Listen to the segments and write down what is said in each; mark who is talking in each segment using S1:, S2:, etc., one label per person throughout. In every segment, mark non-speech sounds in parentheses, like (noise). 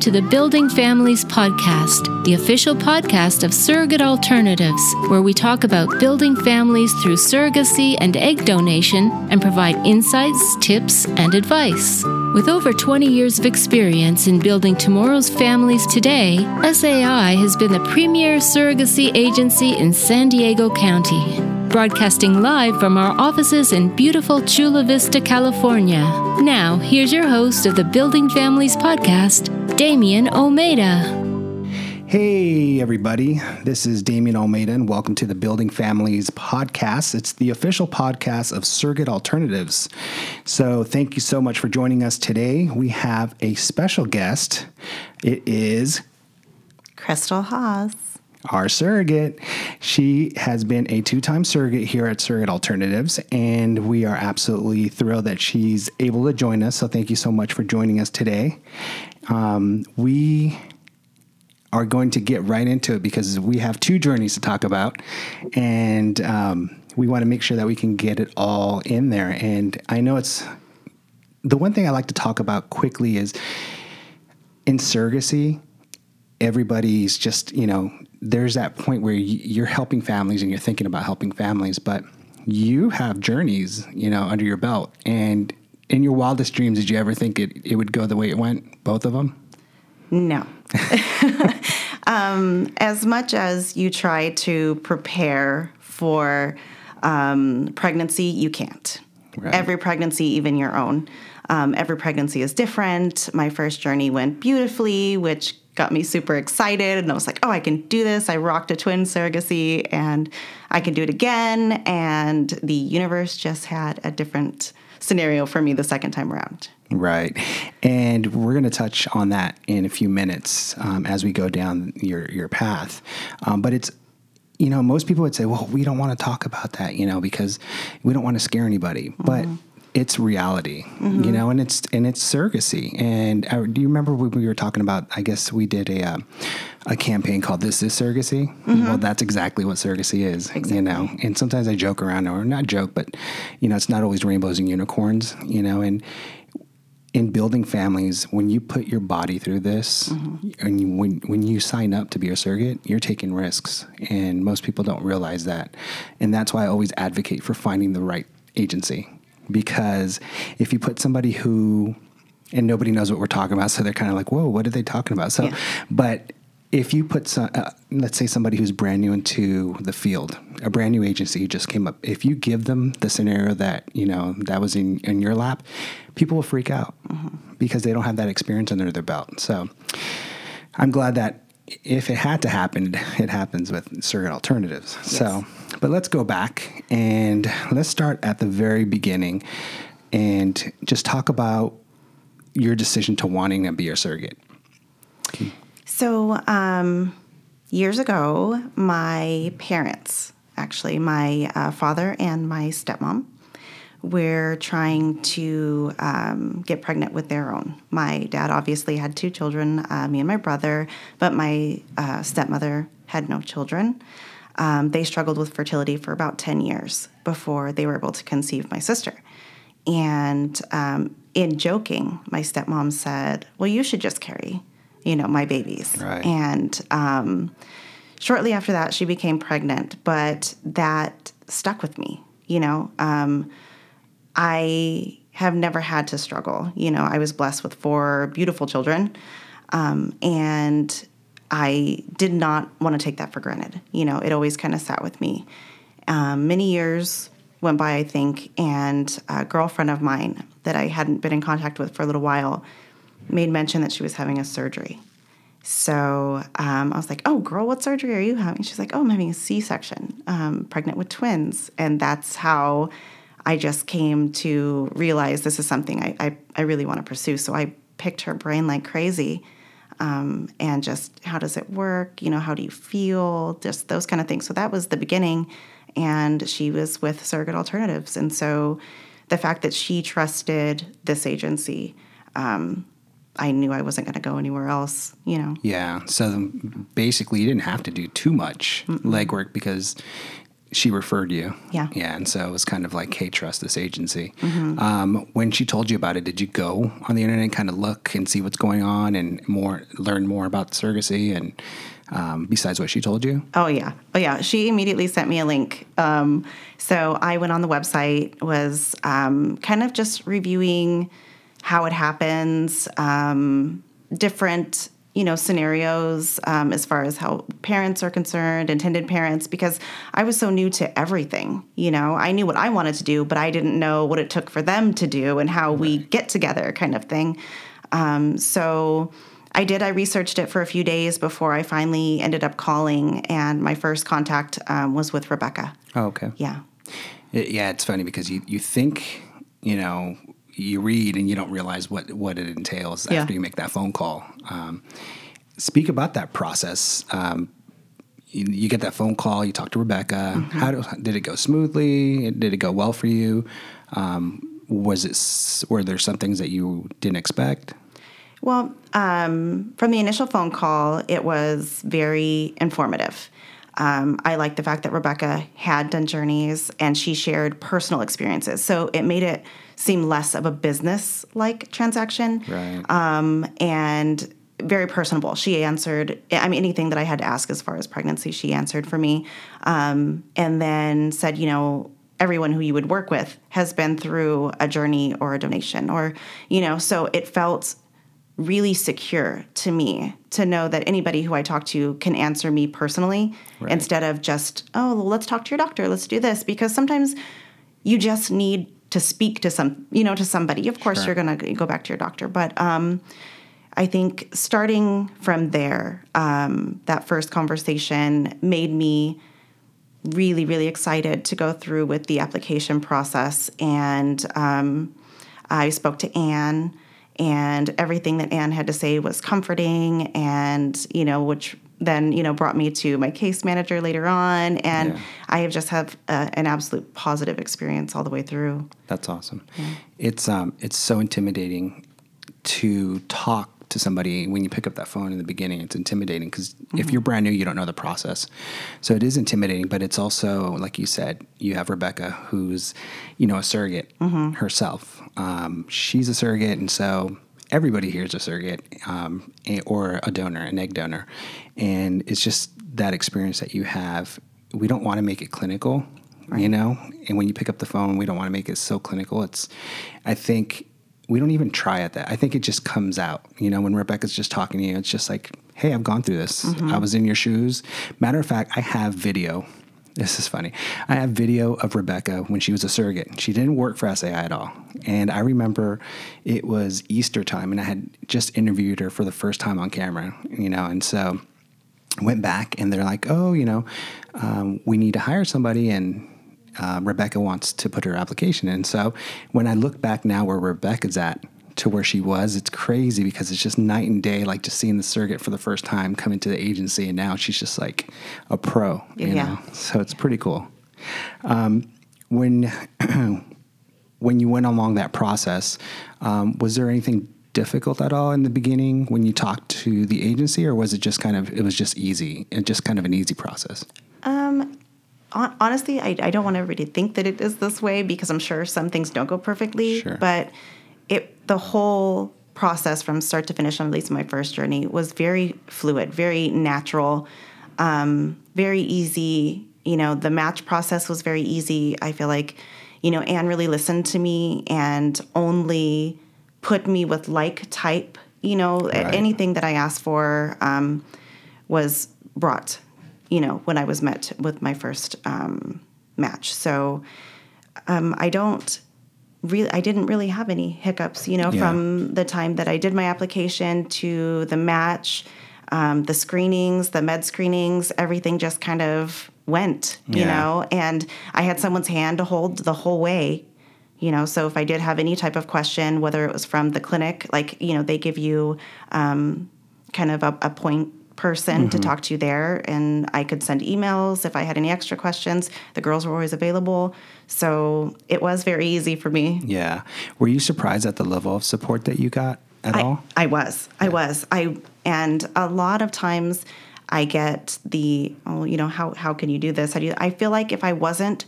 S1: to the Building Families Podcast, the official podcast of Surrogate Alternatives, where we talk about building families through surrogacy and egg donation and provide insights, tips, and advice. With over 20 years of experience in building tomorrow's families today, SAI has been the premier surrogacy agency in San Diego County broadcasting live from our offices in beautiful Chula Vista, California. Now, here's your host of the Building Families podcast, Damian Almeida.
S2: Hey, everybody. This is Damian Almeida, and welcome to the Building Families podcast. It's the official podcast of Surrogate Alternatives. So, thank you so much for joining us today. We have a special guest. It is
S3: Crystal Haas
S2: our surrogate. She has been a two time surrogate here at Surrogate Alternatives, and we are absolutely thrilled that she's able to join us. So, thank you so much for joining us today. Um, we are going to get right into it because we have two journeys to talk about, and um, we want to make sure that we can get it all in there. And I know it's the one thing I like to talk about quickly is in surrogacy everybody's just you know there's that point where you're helping families and you're thinking about helping families, but you have journeys, you know, under your belt. And in your wildest dreams, did you ever think it, it would go the way it went, both of them?
S3: No. (laughs) um, as much as you try to prepare for um, pregnancy, you can't. Right. Every pregnancy, even your own. Um, every pregnancy is different. My first journey went beautifully, which got me super excited and I was like, oh, I can do this. I rocked a twin surrogacy and I can do it again. And the universe just had a different scenario for me the second time around.
S2: Right. And we're going to touch on that in a few minutes um, as we go down your, your path. Um, but it's, you know, most people would say, well, we don't want to talk about that, you know, because we don't want to scare anybody. Mm-hmm. But it's reality, mm-hmm. you know, and it's and it's surrogacy. And uh, do you remember when we were talking about? I guess we did a uh, a campaign called "This Is Surrogacy." Mm-hmm. Well, that's exactly what surrogacy is, exactly. you know. And sometimes I joke around, or not joke, but you know, it's not always rainbows and unicorns, you know. And in building families, when you put your body through this, mm-hmm. and you, when when you sign up to be a surrogate, you're taking risks, and most people don't realize that. And that's why I always advocate for finding the right agency because if you put somebody who and nobody knows what we're talking about, so they're kind of like, "Whoa, what are they talking about?" So, yeah. but if you put some, uh, let's say somebody who's brand new into the field, a brand new agency just came up, if you give them the scenario that you know that was in in your lap, people will freak out mm-hmm. because they don't have that experience under their belt. So, I'm glad that if it had to happen, it happens with surrogate alternatives. Yes. So, but let's go back and let's start at the very beginning and just talk about your decision to wanting to be a surrogate.
S3: So, um, years ago, my parents, actually, my uh, father and my stepmom, were trying to um, get pregnant with their own. My dad obviously had two children, uh, me and my brother, but my uh, stepmother had no children. Um, they struggled with fertility for about 10 years before they were able to conceive my sister. And um, in joking, my stepmom said, Well, you should just carry, you know, my babies. Right. And um, shortly after that, she became pregnant, but that stuck with me, you know. I have never had to struggle. You know, I was blessed with four beautiful children. Um, and I did not want to take that for granted. You know, it always kind of sat with me. Um, many years went by, I think, and a girlfriend of mine that I hadn't been in contact with for a little while made mention that she was having a surgery. So um, I was like, "Oh, girl, what surgery are you having?" She's like, "Oh, I'm having a C-section, um, pregnant with twins," and that's how I just came to realize this is something I, I, I really want to pursue. So I picked her brain like crazy. Um, and just how does it work? You know, how do you feel? Just those kind of things. So that was the beginning. And she was with Surrogate Alternatives. And so the fact that she trusted this agency, um, I knew I wasn't going to go anywhere else, you know.
S2: Yeah. So basically, you didn't have to do too much mm legwork because she referred you.
S3: Yeah.
S2: Yeah. And so it was kind of like, hey, trust this agency. Um, when she told you about it, did you go on the internet and kind of look and see what's going on and more learn more about surrogacy and um, besides what she told you?
S3: Oh yeah, oh yeah. She immediately sent me a link. Um, so I went on the website, was um, kind of just reviewing how it happens, um, different you know scenarios um, as far as how parents are concerned, intended parents, because I was so new to everything. You know, I knew what I wanted to do, but I didn't know what it took for them to do and how we get together, kind of thing. Um, so. I did. I researched it for a few days before I finally ended up calling, and my first contact um, was with Rebecca.
S2: Oh, okay.
S3: Yeah.
S2: It- yeah, it's funny because you, you think, you know, you read and you don't realize what, what it entails
S3: Yeah.
S2: after you make that phone call. Um, speak about that process. Um, you, you get that phone call, you talk to Rebecca. How do, did it go smoothly? Did it go well for you? Um, was it, were there some things that you didn't expect?
S3: Well, um, from the initial phone call, it was very informative. Um, I liked the fact that Rebecca had done journeys and she shared personal experiences. So it made it seem less of a business like transaction.
S2: Right.
S3: Um, and very personable. She answered, I mean, anything that I had to ask as far as pregnancy, she answered for me. Um, and then said, you know, everyone who you would work with has been through a journey or a donation, or, you know, so it felt really secure to me to know that anybody who I talk to can answer me personally instead of just, oh, well, let's talk to your doctor, let's do this. Because sometimes you just need to speak to some, you know, to somebody. Of course,
S2: Sure.
S3: you're going to go back to your doctor, but um, I think starting from there, um, that first conversation made me really, really excited to go through with the application process. And um, I spoke to Anne, and everything that Anne had to say was comforting, and you know, which then you know brought me to my case manager later on, and
S2: Yeah.
S3: I have just have a, an absolute positive experience all the way through.
S2: That's awesome. It's um it's so intimidating to talk to somebody when you pick up that phone in the beginning. It's intimidating because if you're brand new, you don't know the process. So it is intimidating, but it's also like you said, you have Rebecca, who's you know a surrogate herself. Um, she's a surrogate, and so everybody here is a surrogate um, a- or a donor, an egg donor, and it's just that experience that you have. We don't want to make it clinical you know and when you pick up the phone we don't want to make it so clinical it's i think we don't even try at that. I think it just comes out. You know when rebecca's just talking to you it's just like hey i've gone through this. I was in your shoes. Matter of fact i have video. This is funny. I have video of rebecca when she was a surrogate. She didn't work for sai at all. And i remember it was easter time and i had just interviewed her for the first time on camera you know? And so went back and they're like, oh, you know, um, we need to hire somebody and uh, Rebecca wants to put her application in. So when I look back now where Rebecca's at to where she was, it's crazy because it's just night and day, like just seeing the surrogate for the first time come into the agency and now she's just like a pro, you
S3: Yeah.
S2: know? So it's pretty cool. Um, when (clears throat) when you went along that process, um, was there anything difficult at all in the beginning when you talked to the agency, or was it just kind of it was just easy and just kind of an easy process?
S3: Hon- honestly, I, I don't want everybody to think that it is this way because I'm sure some things don't go perfectly.
S2: Sure.
S3: But it the whole process from start to finish on at least my first journey was very fluid, very natural, um, very easy. You know, the match process was very easy. I feel like, you know, Anne really listened to me and only put me with like type. You know,
S2: Right.
S3: anything that I asked for um, was brought. You know, when I was met with my first um, match. So um, I don't really, I didn't really have any hiccups. You know,
S2: Yeah.
S3: from the time that I did my application to the match, um, the screenings, the med screenings, everything just kind of went. You
S2: Yeah.
S3: know, and I had someone's hand to hold the whole way. You know, so if I did have any type of question, whether it was from the clinic, like you know, they give you um, kind of a, a point person to mm-hmm. talk to there and I could send emails if I had any extra questions. The girls were always available. So it was very easy for me.
S2: Yeah. Were you surprised at the level of support that you got at
S3: I,
S2: all?
S3: I was. I was. I and a lot of times I get the, oh, you know, how, how can you do this? How do you, I feel like if I wasn't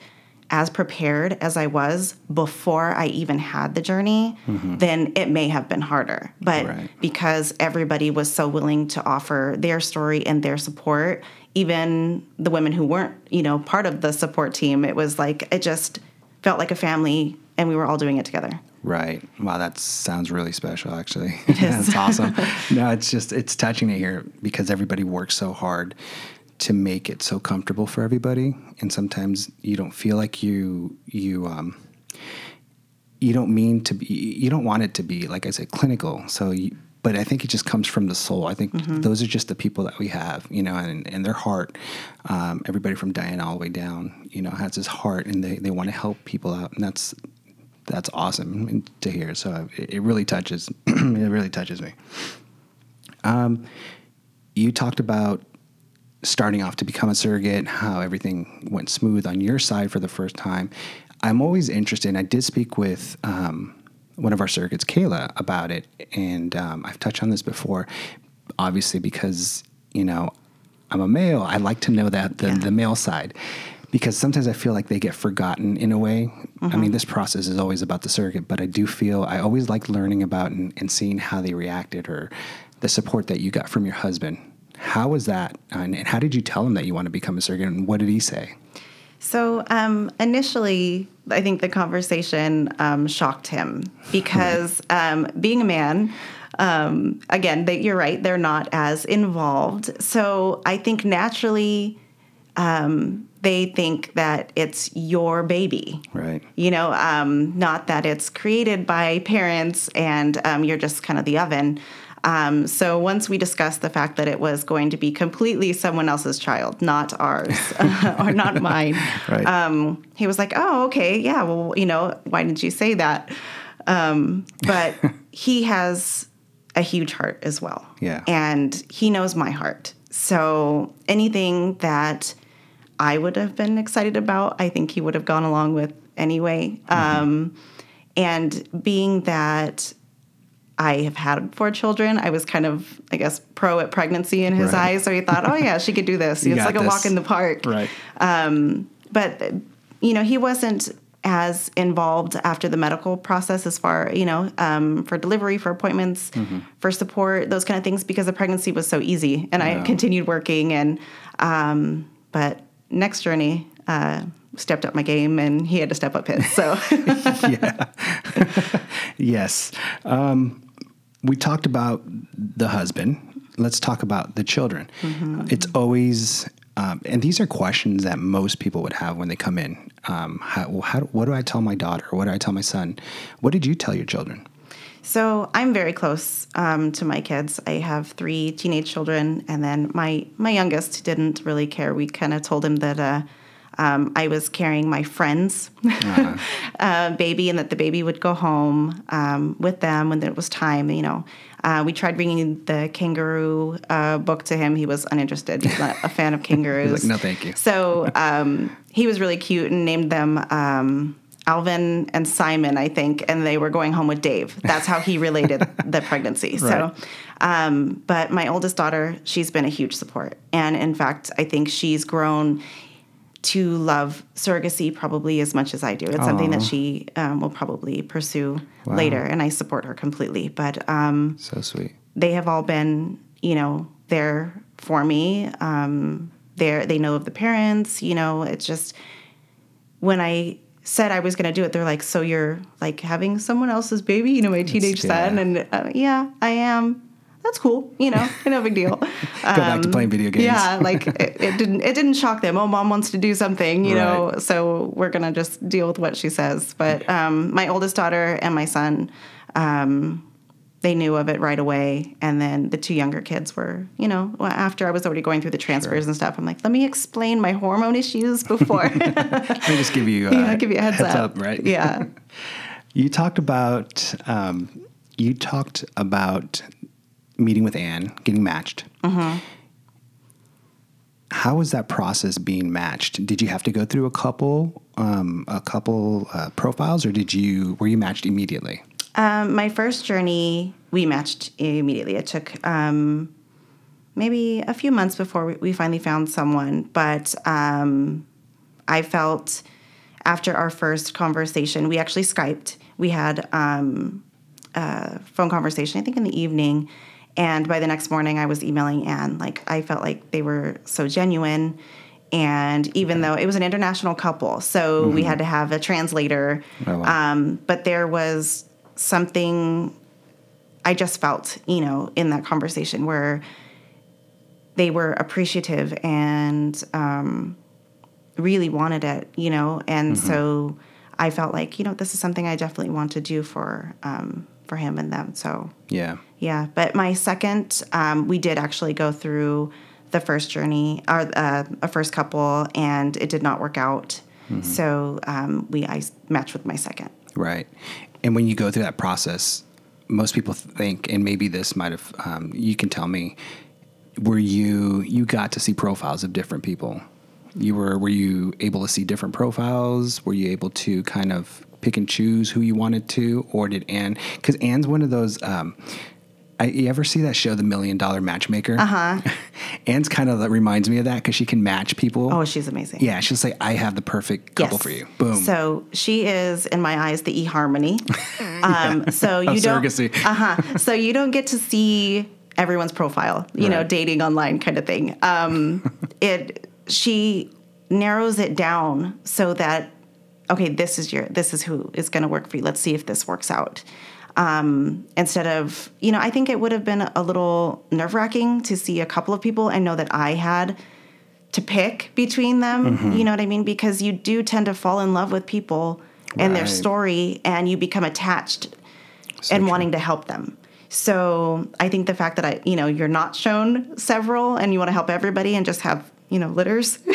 S3: as prepared as I was before I even had the journey, mm-hmm. then it may have been harder. But right. because everybody was so willing to offer their story and their support, even the women who weren't, you know, part of the support team, it was like, it just felt like a family and we were all doing it together.
S2: Right. Wow, that sounds really special actually. (laughs) That's awesome. (laughs) no, it's just it's touching to hear because everybody works so hard to make it so comfortable for everybody and sometimes you don't feel like you you um you don't mean to be you don't want it to be like I said clinical. So you, but I think it just comes from the soul. I think mm-hmm. those are just the people that we have, you know, and, and their heart. Um, everybody from Diana all the way down, you know, has this heart and they, they want to help people out. And that's that's awesome to hear. So it, it really touches. (clears throat) it really touches me. Um, you talked about starting off to become a surrogate, how everything went smooth on your side for the first time. I'm always interested. I did speak with um, one of our surrogates, Kayla, about it, and um, I've touched on this before. Obviously, because you know I'm a male, I like to know that the, yeah. the male side because sometimes I feel like they get forgotten in a way. Mm-hmm. I mean, mm-hmm. this process is always about the surrogate, but I do feel I always like learning about and, and seeing how they reacted or the support that you got from your husband. How was that? And, how did you tell him that you want to become a surrogate? And what did he say?
S3: So um, initially, I think the conversation um, shocked him because (laughs) um, being a man, um, again, they, you're right, they're not as involved. So I think naturally, um, they think that it's your baby.
S2: Right.
S3: You know, um, not that it's created by parents and um, you're just kind of the oven. Um, so once we discussed the fact that it was going to be completely someone else's child, not ours (laughs) or not (laughs) mine, right. Um, he was like, "Oh, okay, yeah. Well, you know, why didn't you say that?" Um, but (laughs) he has a huge heart as well.
S2: Yeah,
S3: and he knows my heart. So anything that I would have been excited about. I think he would have gone along with anyway. Mm-hmm. Um, and being that I have had four children, I was kind of, I guess, pro at pregnancy in his right. eyes. So he thought, oh, yeah, she could do this. (laughs) it's like this. a walk in the park.
S2: Right.
S3: Um, but, you know, he wasn't as involved after the medical process as far, you know, um, for delivery, for appointments, mm-hmm. for support, those kind of things, because the pregnancy was so easy. And I continued working. And, um, but next journey uh, stepped up my game and he had to step up his. So, (laughs)
S2: yeah. (laughs) yes. Um, we talked about the husband. Let's talk about the children. Mm-hmm. It's always, um, and these are questions that most people would have when they come in. Um, how, how, what do I tell my daughter? What do I tell my son? What did you tell your children?
S3: So I'm very close um, to my kids. I have three teenage children, and then my my youngest didn't really care. We kind of told him that uh, um, I was carrying my friend's uh-huh. (laughs) uh, baby, and that the baby would go home um, with them when it was time. You know, uh, we tried bringing the kangaroo uh, book to him. He was uninterested. He's not a fan of (laughs) kangaroos.
S2: like, no, thank you.
S3: So um, he was really cute and named them. Um, Alvin and Simon, I think, and they were going home with Dave. That's how he related (laughs) the pregnancy. Right. So, um, but my oldest daughter, she's been a huge support. And in fact, I think she's grown to love surrogacy probably as much as I do. It's Aww. something that she um, will probably pursue wow. later, and I support her completely. But um,
S2: so sweet.
S3: They have all been, you know, there for me. Um, they they know of the parents. You know, it's just when I said I was going to do it, they're like, "So you're like having someone else's baby, you know, my teenage yeah. son?" And uh, yeah, I am. That's cool, you know, (laughs) no big deal. Go
S2: um, back to playing video games.
S3: Yeah, like it, it, (laughs) didn't it didn't shock them. Oh, mom wants to do something, you right. know, so we're gonna just deal with what she says. But um, my oldest daughter and my son. Um, they knew of it right away. And then the two younger kids were, you know, after I was already going through the transfers sure. and stuff, I'm like, let me explain my hormone issues before. (laughs)
S2: let me just give you, uh,
S3: yeah, give you a heads,
S2: heads
S3: up.
S2: up. right?
S3: Yeah.
S2: you talked about, um, you talked about meeting with Anne, getting matched. Mm-hmm. How was that process being matched? Did you have to go through a couple, um, a couple uh, profiles, or did you were you matched immediately?
S3: Um, my first journey, we matched immediately. It took um, maybe a few months before we, finally found someone. But um, I felt after our first conversation, we actually Skyped. We had um, a phone conversation, I think in the evening. And by the next morning, I was emailing Anne. Like, I felt like they were so genuine. And even though it was an international couple, so we had to have a translator,
S2: wow.
S3: um, but there was something I just felt, you know, in that conversation where they were appreciative and um, really wanted it, you know, and so I felt like, you know, this is something I definitely want to do for um, for him and them. So
S2: Yeah.
S3: Yeah, but my second, um, we did actually go through the first journey, or uh, a first couple, and it did not work out. So um, we I matched with my second.
S2: Right. And when you go through that process, most people think, and maybe this might have, um, you can tell me, were you you got to see profiles of different people? You were were you able to see different profiles? Were you able to kind of pick and choose who you wanted to, or did Anne? Because Anne's one of those. Um, I, you ever see that show, The Million Dollar Matchmaker? Uh huh. (laughs) Anne's kind of that reminds me of that because she can match people.
S3: Oh, she's amazing.
S2: yeah. She'll say, "I have the perfect couple
S3: Yes.
S2: for you." Boom.
S3: So she is, in my eyes, the eHarmony. (laughs) um, so you don't. (laughs) Uh huh. So you don't get to see everyone's profile. You know, dating online kind of thing. Um, it. She narrows it down so that okay, this is your this is who is going to work for you. Let's see if this works out. Um, instead of you know, I think it would have been a little nerve wracking to see a couple of people and know that I had to pick between them.
S2: Mm-hmm.
S3: You know what I mean? Because you do tend to fall in love with people and their story, and you become attached
S2: So
S3: and
S2: true.
S3: wanting to help them. So I think the fact that I, you know, you're not shown several and you want to help everybody and just have, you know, litters (laughs)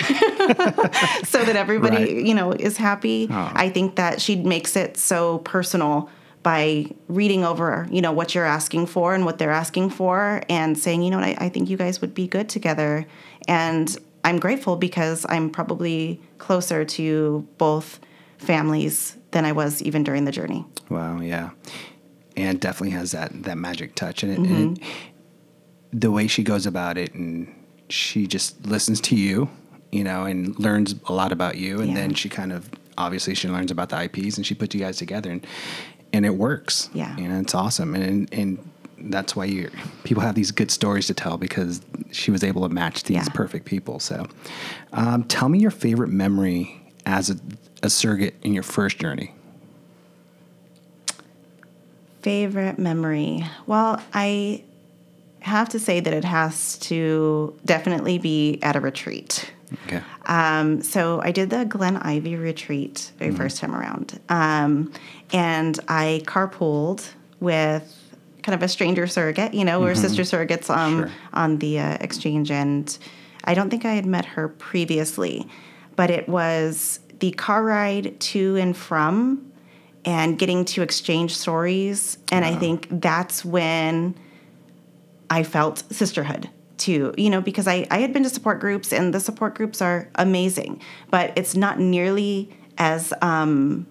S3: so that everybody,
S2: Right.
S3: you know, is happy.
S2: Oh.
S3: I think that she makes it so personal by reading over, you know, what you're asking for and what they're asking for and saying, you know what, I, I think you guys would be good together. And I'm grateful because I'm probably closer to both families than I was even during the journey.
S2: Wow, yeah. And definitely has that that magic touch and, it,
S3: Mm-hmm.
S2: and it, the way she goes about it and she just listens to you, you know, and learns a lot about you and
S3: Yeah.
S2: then she kind of obviously she learns about the IPs and she puts you guys together and and it works.
S3: Yeah.
S2: and it's awesome. And and that's why you people have these good stories to tell because she was able to match these
S3: Yeah.
S2: perfect people. So, um, tell me your favorite memory as a, a surrogate in your first journey.
S3: Favorite memory? Well, I have to say that it has to definitely be at a retreat.
S2: Okay.
S3: Um, so I did the Glen Ivy retreat very first time around, um, and I carpooled with kind of a stranger surrogate. You know, we're sister surrogates um,
S2: Sure.
S3: on the uh, exchange, and I don't think I had met her previously, but it was the car ride to and from, and getting to exchange stories, and I think that's when I felt sisterhood too, you know, because I, I had been to support groups and the support groups are amazing, but it's not nearly as um,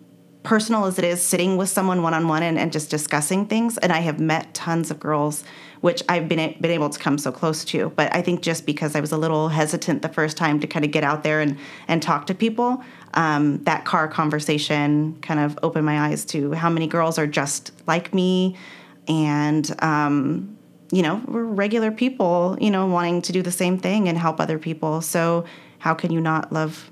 S3: personal as it is sitting with someone one on one and just discussing things. And I have met tons of girls, which I've been, been able to come so close to. But I think just because I was a little hesitant the first time to kind of get out there and, and talk to people, um, that car conversation kind of opened my eyes to how many girls are just like me. And, um, you know, we're regular people, you know, wanting to do the same thing and help other people. So how can you not love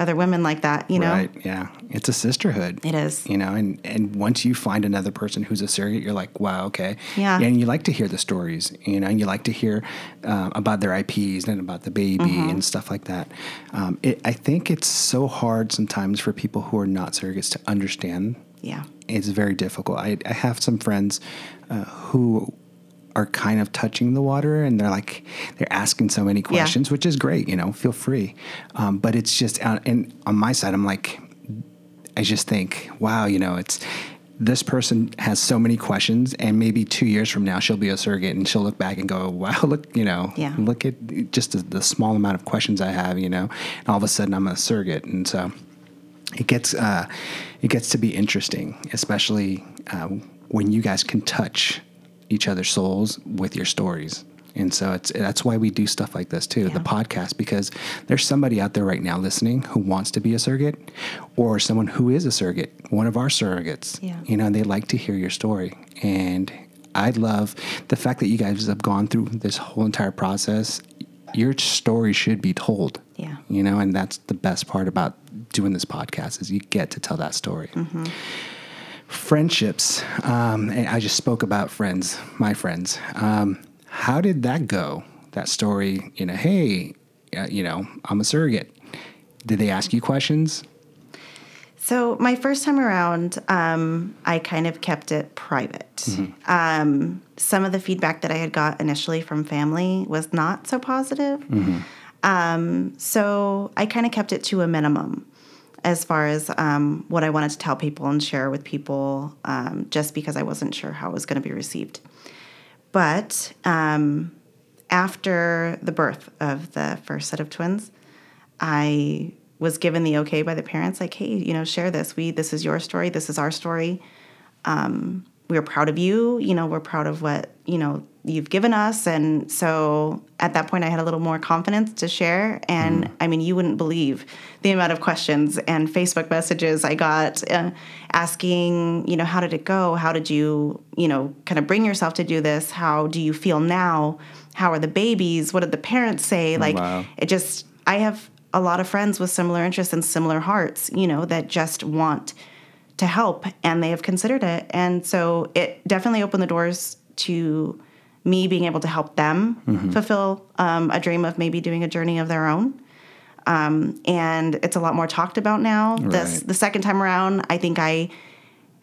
S3: other women like that, you know?
S2: Right. Yeah. It's a sisterhood.
S3: It is.
S2: You know, and and once you find another person who's a surrogate, you're like, wow, okay.
S3: Yeah.
S2: And you like to hear the stories, you know, and you like to hear um, about their IPs and about the baby
S3: Mm-hmm.
S2: and stuff like that. Um, it, I think it's so hard sometimes for people who are not surrogates to understand
S3: Yeah.
S2: it's very difficult. I, I have some friends uh, who are kind of touching the water and they're like they're asking so many questions, which is great. You know, feel free. Um, but it's just and on my side, I'm like, I just think, wow, you know, it's this person has so many questions, and maybe two years from now she'll be a surrogate and she'll look back and go, (laughs) wow, look, you know,
S3: Yeah.
S2: look at just the, the small amount of questions I have, you know, and all of a sudden I'm a surrogate, and so it gets uh, it gets to be interesting, especially uh, when you guys can touch each other's souls with your stories. And so it's that's why we do stuff like this too, the podcast, because there's somebody out there right now listening who wants to be a surrogate, or someone who is a surrogate, one of our surrogates.
S3: Yeah.
S2: You know, and they like to hear your story. And I love the fact that you guys have gone through this whole entire process. Your story should be told.
S3: Yeah.
S2: You know, and that's the best part about doing this podcast is you get to tell that story mm-hmm. Friendships. Um, and I just spoke about friends, my friends. Um, how did that go? That story, you know, hey, uh, you know, I'm a surrogate. Did they ask you questions?
S3: So my first time around, um, I kind of kept it private. Um, some of the feedback that I had got initially from family was not so positive. Um, so I kind of kept it to a minimum as far as um, what I wanted to tell people and share with people, um, just because I wasn't sure how it was going to be received. But um, after the birth of the first set of twins, I was given the okay by the parents, like, hey, you know, share this. We this is your story. This is our story. Um, we're proud of you. You know, we're proud of what you know you've given us. And so at that point, I had a little more confidence to share. And I mean, you wouldn't believe the amount of questions and Facebook messages I got uh, asking, you know, how did it go? How did you, you know, kind of bring yourself to do this? How do you feel now? How are the babies? What did the parents say? Like,
S2: Wow.
S3: it just, I have a lot of friends with similar interests and similar hearts, you know, that just want to help and they have considered it. And so it definitely opened the doors to me being able to help them fulfill um, a dream of maybe doing a journey of their own. Um, and it's a lot more talked about now. This the second time around, I think I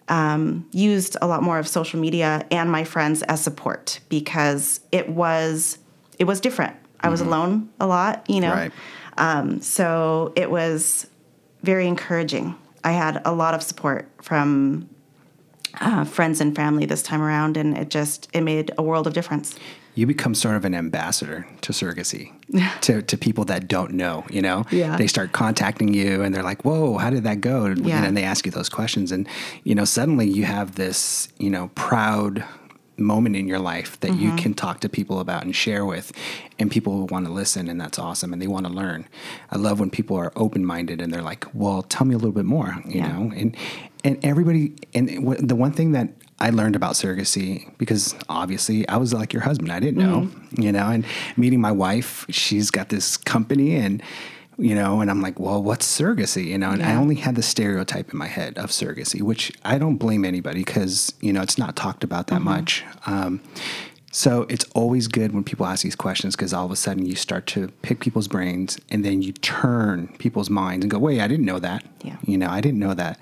S3: um, used a lot more of social media and my friends as support because it was it was different. I was alone a lot, you know.
S2: Right.
S3: Um, so it was very encouraging. I had a lot of support from uh, friends and family this time around, and it just it made a world of difference.
S2: You become sort of an ambassador to surrogacy (laughs) to, to people that don't know, you know?
S3: Yeah.
S2: They start contacting you and they're like, whoa, how did that go? And
S3: Yeah.
S2: then they ask you those questions. And, you know, suddenly you have this, you know, proud moment in your life that you mm-hmm. can talk to people about and share with and people will want to listen and that's awesome and they want to learn i love when people are open-minded and they're like well tell me a little bit more you
S3: Yeah.
S2: know and and everybody and what, the one thing that I learned about surrogacy because obviously I was like your husband. I didn't know, mm-hmm. you know, and meeting my wife, she's got this company and, you know, and I'm like, well, what's surrogacy? You know, and I only had the stereotype in my head of surrogacy, which I don't blame anybody because, you know, it's not talked about that much. Um, so it's always good when people ask these questions because all of a sudden you start to pick people's brains and then you turn people's minds and go, wait, I didn't know that.
S3: Yeah.
S2: You know, I didn't know that.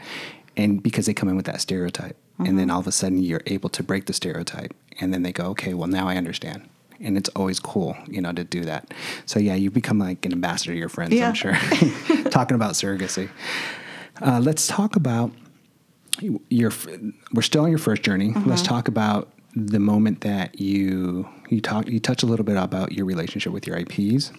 S2: And because they come in with that stereotype. And then all of a sudden you're able to break the stereotype. And then they go, okay, well, now I understand. And it's always cool, you know, to do that. So yeah, you become like an ambassador to your friends,
S3: Yeah.
S2: I'm sure, (laughs) talking about surrogacy. Uh, let's talk about your. We're still on your first journey. Let's talk about the moment that you you talk you touch a little bit about your relationship with your IPs,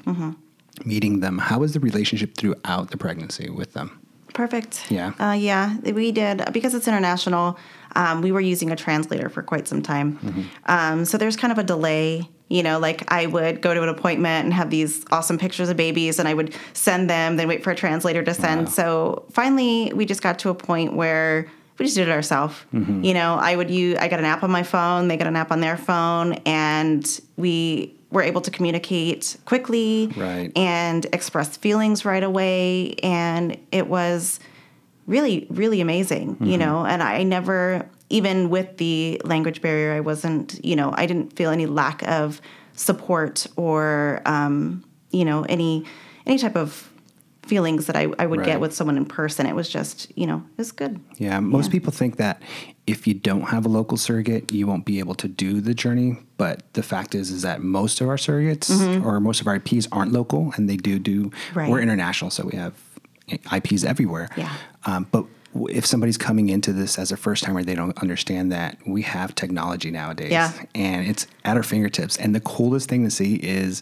S2: meeting them. How was the relationship throughout the pregnancy with them?
S3: Perfect.
S2: Yeah.
S3: Uh, yeah, we did because it's international. Um, we were using a translator for quite some time,
S2: Mm-hmm.
S3: um, so there's kind of a delay. You know, like I would go to an appointment and have these awesome pictures of babies, and I would send them, then wait for a translator to send.
S2: Wow.
S3: So finally, we just got to a point where we just did it ourselves.
S2: Mm-hmm.
S3: You know, I would use I got an app on my phone, they got an app on their phone, and we were able to communicate quickly
S2: Right.
S3: and express feelings right away. And it was really, really amazing, you know. And I never, even with the language barrier, I wasn't, you know, I didn't feel any lack of support or, um, you know, any any type of feelings that I, I would
S2: Right.
S3: get with someone in person. It was just, you know, it was good.
S2: Yeah, most
S3: Yeah.
S2: people think that if you don't have a local surrogate, you won't be able to do the journey. But the fact is, is that most of our surrogates or most of our IPs aren't local, and they do do.
S3: Mm-hmm. Right.
S2: We're international, so we have IPs everywhere.
S3: Yeah.
S2: Um, but if somebody's coming into this as a first timer, they don't understand that we have technology nowadays,
S3: Yeah.
S2: and it's at our fingertips. And the coolest thing to see is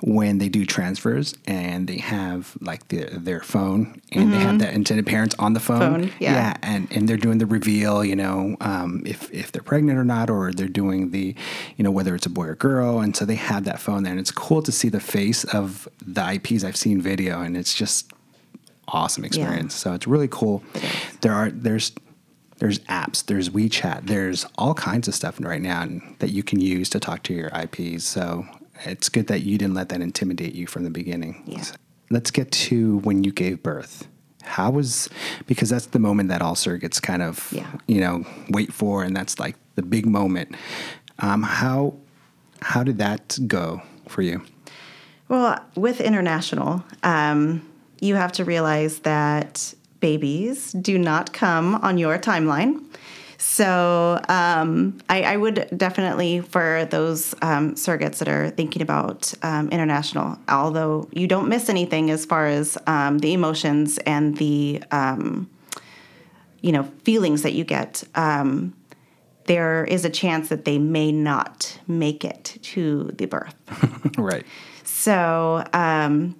S2: when they do transfers and they have like their their phone and they have that intended parents on the phone,
S3: Mm-hmm. Phone, yeah.
S2: and and they're doing the reveal, you know, um, if if they're pregnant or not, or they're doing the, you know, whether it's a boy or girl, and so they have that phone there, and it's cool to see the face of the IPs. I've seen video, and it's just awesome experience. So it's really cool. There are there's there's apps, there's WeChat, there's all kinds of stuff right now that you can use to talk to your IPs. So it's good that you didn't let that intimidate you from the beginning.
S3: Yeah.
S2: So let's get to when you gave birth. How was because that's the moment that all surrogates kind of
S3: Yeah.
S2: you know wait for, and that's like the big moment. Um, how how did that go for you?
S3: Well, with international, um, you have to realize that babies do not come on your timeline. So um, I, I would definitely, for those um, surrogates that are thinking about um, international, although you don't miss anything as far as um, the emotions and the um, you know feelings that you get. Um, there is a chance that they may not make it to the birth. (laughs)
S2: right.
S3: So um,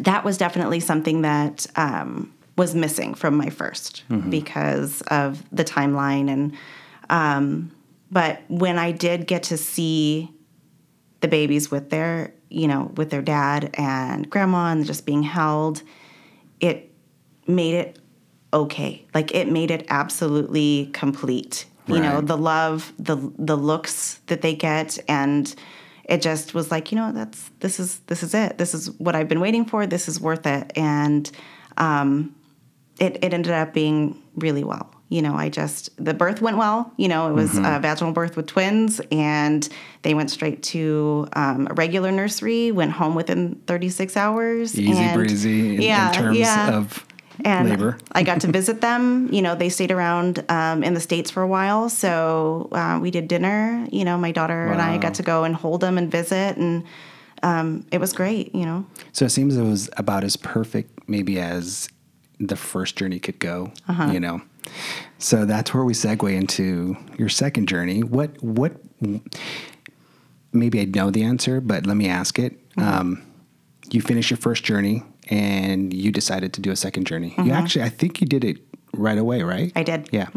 S3: that was definitely something that um, was missing from my 1st because of the timeline and. Um, but when I did get to see the babies with their, you know, with their dad and grandma and just being held, it made it okay. Like it made it absolutely complete. You know, the love, the the looks that they get and it just was like, you know, that's this is this is it. This is what I've been waiting for. This is worth it. And um it, it ended up being really well. You know, I just the birth went well. You know, it was a vaginal birth with twins, and they went straight to um, a regular nursery. Went home within 36 hours.
S2: Easy
S3: and-
S2: breezy in, in terms of
S3: and
S2: labor.
S3: I got to visit them. You know, they stayed around um, in the states for a while, so uh, we did dinner. You know, my daughter and I got to go and hold them and visit, and um, it was great. You know,
S2: So it seems it was about as perfect, maybe as the first journey could go.
S3: Uh-huh.
S2: You know, so that's where we segue into your second journey. What what? Maybe I know the answer, but let me ask it.
S3: Mm-hmm.
S2: Um, you finished your first journey, and you decided to do a second journey. You actually, I think you did it right away, right?
S3: Mm-hmm. I did.
S2: Yeah.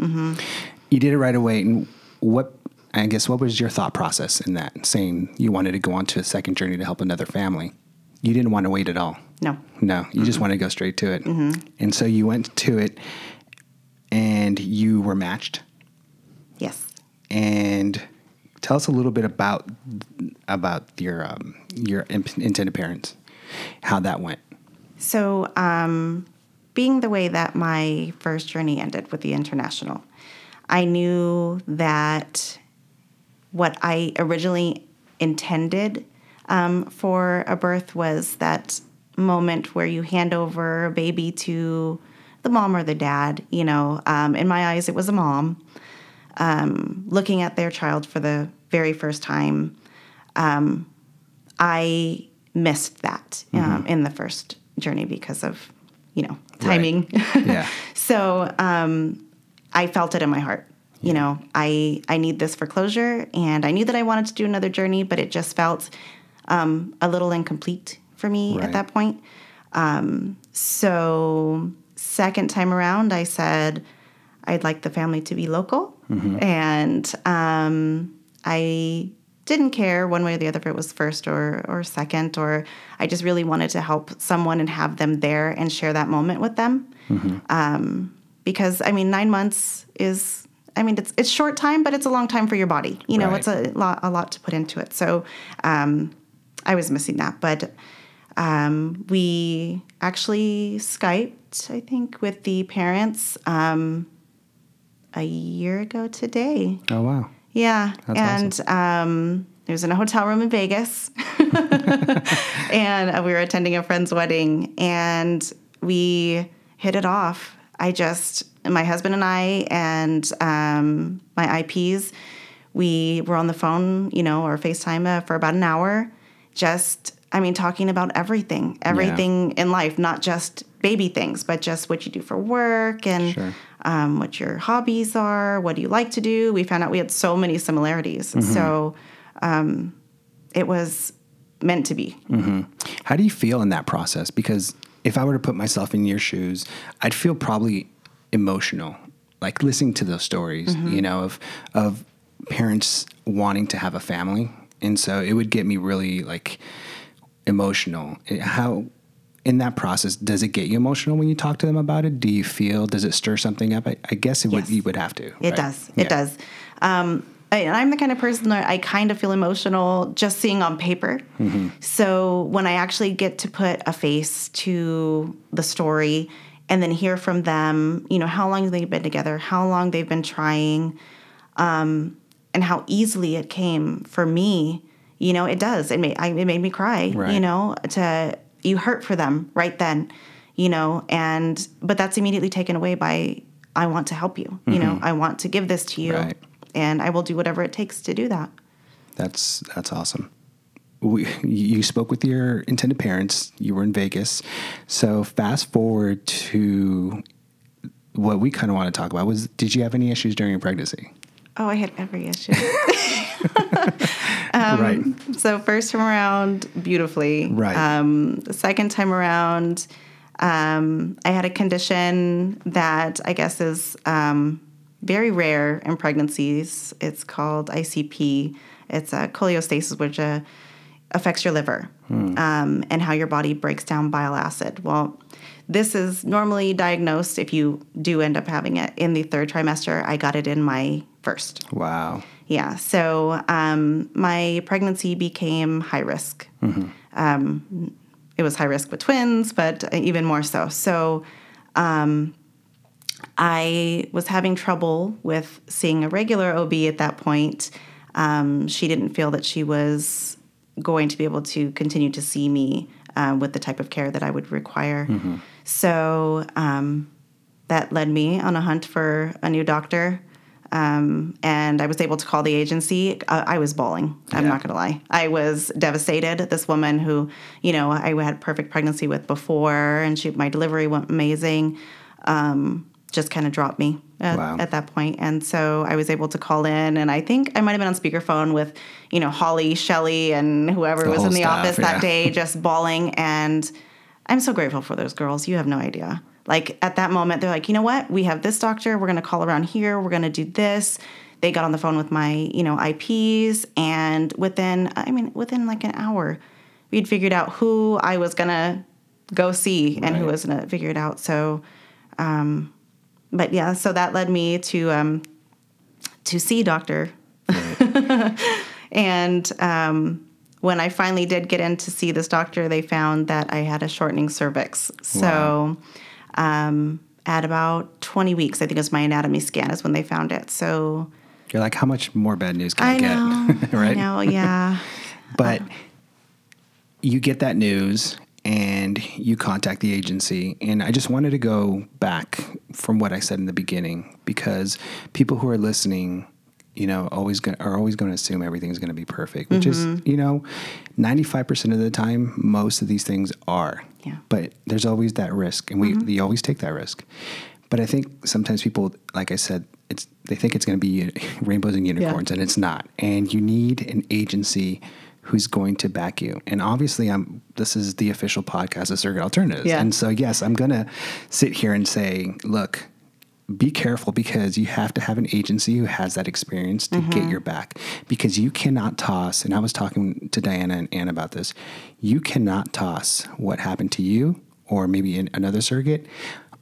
S2: You did it right away. And what, I guess, what was your thought process in that, saying you wanted to go on to a second journey to help another family? You didn't want to wait at all.
S3: no,
S2: No, you just wanted to go straight to it. And so you went to it and you were matched.
S3: yes.
S2: And tell us a little bit about about your um, your intended parents, how that went.
S3: So, um, being the way that my first journey ended with the international, I knew that what I originally intended um, for a birth was that moment where you hand over a baby to the mom or the dad. You know, um, in my eyes, it was a mom um, looking at their child for the very first time. Um, I missed that um, in the first journey because of, you know, timing.
S2: Yeah. (laughs)
S3: so um, I felt it in my heart. You know, I I need this for closure, and I knew that I wanted to do another journey, but it just felt um, a little incomplete for me
S2: Right.
S3: at that point. Um, so second time around, I said I'd like the family to be local, and um, I didn't care one way or the other if it was first or or second, or I just really wanted to help someone and have them there and share that moment with them. Um, because I mean, nine months is. I mean, it's it's short time, but it's a long time for your body. You know,
S2: Right.
S3: it's a lot a lot to put into it. So, um, I was missing that, but um, we actually Skyped, I think, with the parents um, a year ago today.
S2: Oh wow.
S3: Yeah,
S2: That's
S3: and um, it was in a hotel room in Vegas, (laughs) and uh, we were attending a friend's wedding, and we hit it off. I just, my husband and I, and um, my IPs, we were on the phone, you know, or FaceTime uh, for about an hour, just I mean, talking about everything, everything in life, not just baby things, but just what you do for work and
S2: Sure.
S3: um, what your hobbies are, what do you like to do. We found out we had so many similarities. So um, it was meant to be.
S2: How do you feel in that process? Because if I were to put myself in your shoes, I'd feel probably emotional, like listening to those stories, you know, of of parents wanting to have a family, and so it would get me really like emotional. How in that process does it get you emotional when you talk to them about it? Do you feel does it stir something up? I, I guess it would. You would have to.
S3: It
S2: right?
S3: does.
S2: Yeah.
S3: It does. Um, I, and I'm the kind of person that I kind of feel emotional just seeing on paper.
S2: Mm-hmm.
S3: So when I actually get to put a face to the story and then hear from them, you know, how long they've been together, how long they've been trying, um, and how easily it came for me, you know, it does. It made I, it made me cry.
S2: Right.
S3: You know, to you hurt for them right then, you know, and but that's immediately taken away by I want to help you. You know, I want to give this to you,
S2: Mm-hmm. Right.
S3: and I will do whatever it takes to do that.
S2: That's that's awesome. We, you spoke with your intended parents. You were in Vegas. So fast forward to what we kind of want to talk about was: Did you have any issues during your pregnancy?
S3: Oh, I had every issue. (laughs)
S2: right.
S3: so first time around, beautifully.
S2: Right.
S3: Um, the second time around, um, I had a condition that I guess is um, very rare in pregnancies. It's called ICP. It's a cholestasis, which uh, affects your liver um, and how your body breaks down bile acid. Well, this is normally diagnosed if you do end up having it in the third trimester. I got it in my first.
S2: Wow.
S3: Yeah. So um, my pregnancy became high risk. Um, it was high risk with twins, but even more so. So um, I was having trouble with seeing a regular OB at that point. Um, she didn't feel that she was going to be able to continue to see me uh, with the type of care that I would require. So um, that led me on a hunt for a new doctor. Um, and I was able to call the agency. Uh, I was bawling. I'm
S2: Yeah.
S3: not going to lie. I was devastated. This woman who, you know, I had perfect pregnancy with before, and she, my delivery went amazing. Um, just kind of dropped me at,
S2: Wow.
S3: at that point. And so I was able to call in, and I think I might have been on speakerphone with, you know, Holly, Shelly, and whoever
S2: The
S3: was in the
S2: staff,
S3: office
S2: yeah.
S3: that day, (laughs) just bawling. And I'm so grateful for those girls. You have no idea. Like at that moment, they're like, you know what? We have this doctor. We're going to call around here. We're going to do this. They got on the phone with my, you know, IPs, and within, I mean, within like an hour, we'd figured out who I was going to go see and who was going to figure it out. So, um, but yeah, so that led me to um, to see doctor (laughs) and um, when I finally did get in to see this doctor, they found that I had a shortening cervix. So, um, at about 20 weeks, I think it was my anatomy scan, is when they found it. So,
S2: You're like, how much more bad news can I,
S3: I know. (laughs)
S2: get? right.
S3: I know, yeah. (laughs)
S2: But you get that news and you contact the agency. And I just wanted to go back from what I said in the beginning because people who are listening, you know, always go- are always going to assume everything's going to be perfect, which is, mm-hmm. you know, 95% of the time, most of these things are.
S3: Yeah.
S2: But there's always that risk, and we, mm-hmm. we always take that risk. But I think sometimes people, like I said, it's they think it's going to be (laughs) rainbows and unicorns, and it's not. And you need an agency who's going to back you. And obviously, I'm. This is the official podcast of Surrogate Alternatives,
S3: Yeah.
S2: and so yes, I'm going to sit here and say, look. Be careful because you have to have an agency who has that experience to get your back. Because you cannot toss, and I was talking to Diana and Ann about this, you cannot toss what happened to you or maybe in another surrogate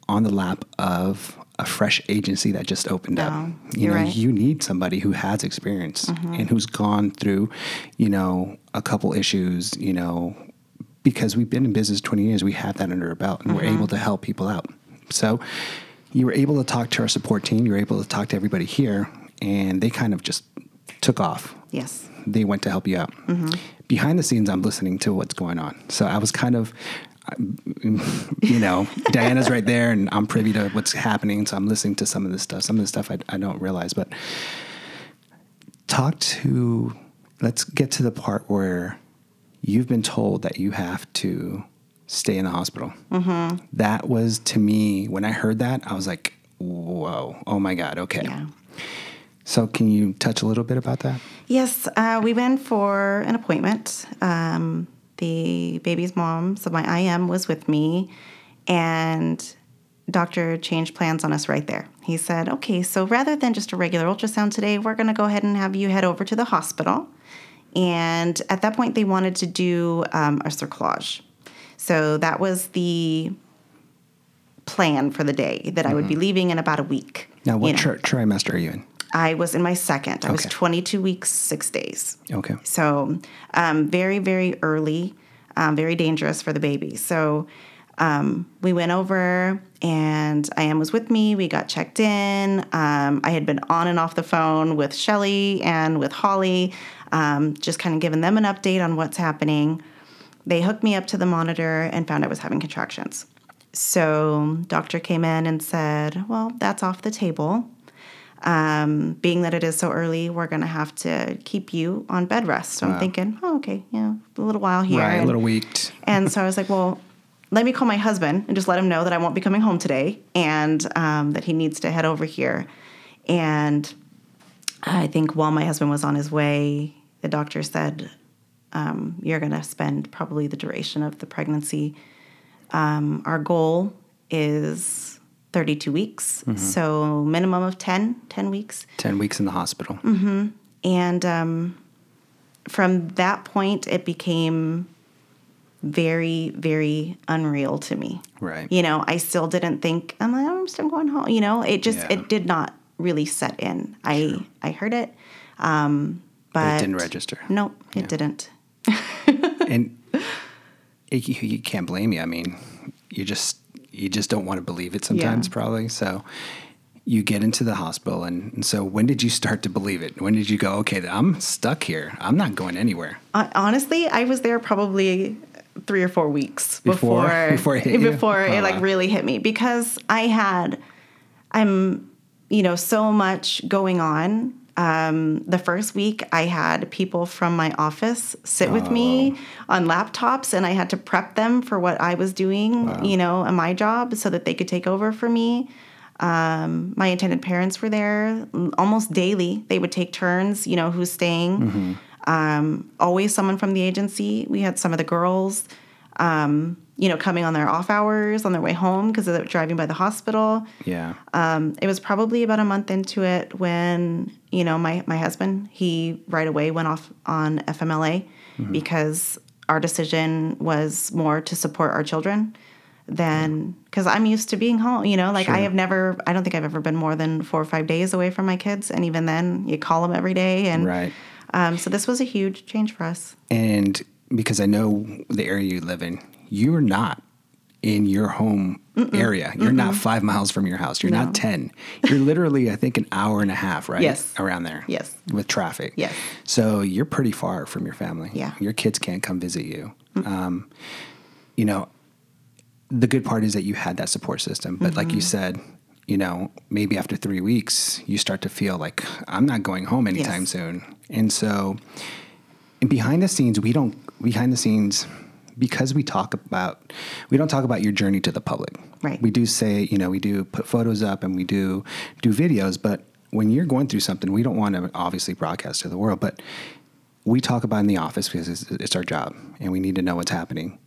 S2: on the lap of a fresh agency that just opened up.
S3: No,
S2: You
S3: you're
S2: know,
S3: right.
S2: you need somebody who has experience
S3: Mm-hmm.
S2: and who's gone through, you know, a couple issues, you know, because we've been in business 20 years, we have that under our belt and
S3: Mm-hmm.
S2: we're able to help people out. So you were able to talk to our support team, you were able to talk to everybody here, and they kind of just took off
S3: Yes.
S2: they went to help you out. Mm-hmm. Behind the scenes, I'm listening to what's going on. So I was kind of, (laughs) you know, Diana's right there, and I'm privy to what's happening. So I'm listening to some of this stuff. Some of the stuff I, I don't realize, but talk to. Let's get to the part where you've been told that you have to stay in the hospital. Mm-hmm. That was to me when I heard that, I was like, "Whoa! Oh my God! Okay."
S3: Yeah.
S2: So, can you touch a little bit about that?
S3: Yes, uh, we went for an appointment. Um, the baby's mom, so my IM was with me, and doctor changed plans on us right there. He said, "Okay, so rather than just a regular ultrasound today, we're going to go ahead and have you head over to the hospital." And at that point, they wanted to do um, a cerclage. So that was the plan for the day that I would be leaving in about a week.
S2: Now, what
S3: you know.
S2: tri- trimester are you in?
S3: I was in my second. I was 22 weeks, six days.
S2: Okay.
S3: So, um, very, very early, um, very dangerous for the baby. So, um, we went over, and IM was with me. We got checked in. Um, I had been on and off the phone with Shelly and with Holly, um, just kind of giving them an update on what's happening. They hooked me up to the monitor and found I was having contractions. So, doctor came in and said, "Well, that's off the table." um, being that it is so early, we're going to have to keep you on bed rest. So I'm thinking, oh, okay, yeah, a little while here.
S2: Right, a little week." (laughs)
S3: and so I was like, well, let me call my husband and just let him know that I won't be coming home today and um, that he needs to head over here. And I think while my husband was on his way, the doctor said, um, you're going to spend probably the duration of the pregnancy. Um, our goal is 32 weeks, so minimum of 10, 10 weeks.
S2: 10 weeks in the hospital.
S3: Mm-hmm. And um, from that point, it became very, very unreal to me.
S2: Right.
S3: You know, I still didn't think I'm like, "Oh, I'm still going home. You know, it just
S2: Yeah.
S3: it did not really set in. I I heard it, um,
S2: But
S3: but
S2: it didn't register.
S3: Nope, it didn't.
S2: And it, you, you can't blame you. I mean, you just you just don't want to believe it sometimes,
S3: Yeah.
S2: probably. So you get into the hospital, and, and so when did you start to believe it? When did you go, okay, I'm stuck here. I'm not going anywhere.
S3: Hon- Honestly, I was there probably three or four weeks
S2: Before-
S3: before (laughs)
S2: before it hit you? Oh,
S3: it like oh,
S2: wow.
S3: really hit me because I had I'm you know so much going on. Um, the first week, I had people from my office sit with me on laptops, and I had to prep them for what I was doing, you know, in my job, so that they could take over for me. Um, my intended parents were there almost daily. They would take turns, you know, who's staying. Um, always someone from the agency. We had some of the girls, um, you know, coming on their off hours on their way home because were driving by the hospital.
S2: Yeah.
S3: Um, it was probably about a month into it when you know my my husband he right away went off on FMLA because our decision was more to support our children than because I'm used to being home. You know, like I have never I don't think I've ever been more than four or five days away from my kids, and even then you call them every day, and
S2: Right.
S3: um, so this was a huge change for us.
S2: And because I know the area you live in, you're not in your home area. You're not five miles from your house. You're
S3: No.
S2: not 10. You're literally, I think, an hour and a half, right?
S3: Yes.
S2: Around there.
S3: Yes.
S2: With traffic.
S3: Yes.
S2: So you're pretty far from your family.
S3: Yeah.
S2: Your kids can't come visit you. Um, you know, the good part is that you had that support system. But like you said, you know, maybe after three weeks, you start to feel like I'm not going home anytime
S3: Yes.
S2: soon. And so, and behind the scenes, we don't, behind the scenes, because we talk about, we don't talk about your journey to the public.
S3: Right.
S2: We do say, you know, we do put photos up and we do do videos, but when you're going through something, we don't want to obviously broadcast to the world, but we talk about in the office because it's, it's our job and we need to know what's happening.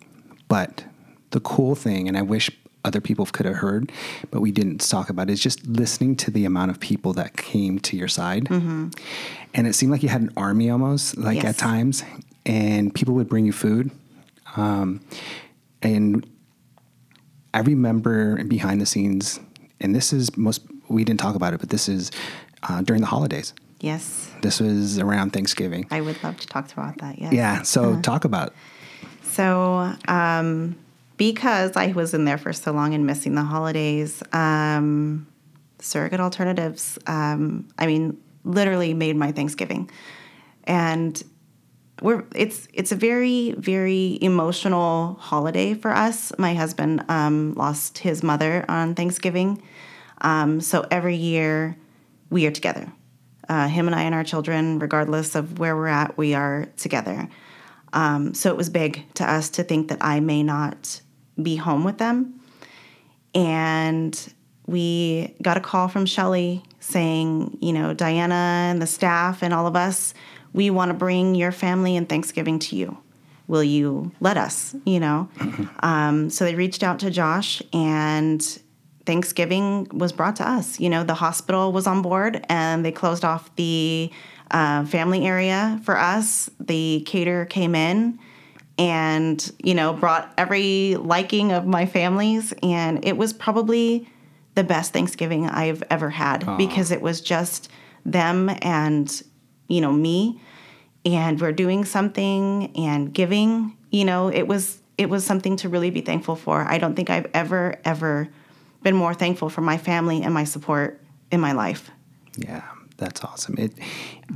S2: But the cool thing, and I wish other people could have heard, but we didn't talk about it, is just listening to the amount of people that came to your side. Mm-hmm. And it seemed like you had an army almost, like
S3: Yes.
S2: at times, and people would bring you food. Um, and I remember behind the scenes, and this is most, we didn't talk about it, but this is uh, during the holidays.
S3: Yes,
S2: This was around Thanksgiving.
S3: I would love to talk about that. Yes.
S2: Yeah. So talk about
S3: So, um, because I was in there for so long and missing the holidays, um, surrogate alternatives, um, I mean, literally made my Thanksgiving. And we're it's it's a very very emotional holiday for us. My husband um, lost his mother on Thanksgiving, um, so every year we are together. Uh, him and I and our children, regardless of where we're at, we are together. Um, so it was big to us to think that I may not be home with them. And we got a call from Shelly saying, you know, Diana and the staff and all of us, we want to bring your family and Thanksgiving to you. Will you let us? You know? (laughs) um, so they reached out to Josh and Thanksgiving was brought to us. You know, the hospital was on board and they closed off the uh, family area for us. The caterer came in and, you know, brought every liking of my family's. And it was probably the best Thanksgiving I've ever had Aww. because it was just them and, you know, me. And we're doing something and giving. You know, it was it was something to really be thankful for. I don't think I've ever, ever been more thankful for my family and my support in my life.
S2: Yeah, that's awesome. It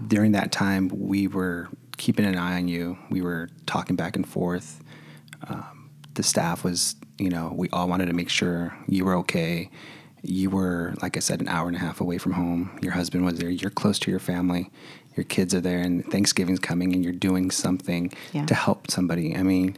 S2: during that time we were keeping an eye on you. We were talking back and forth. Um, the staff was, you know, we all wanted to make sure you were okay. You were, like I said, an hour and a half away from home. Your husband was there. You're close to your family. Your kids are there, and Thanksgiving's coming, and you're doing something yeah. to help somebody. I mean,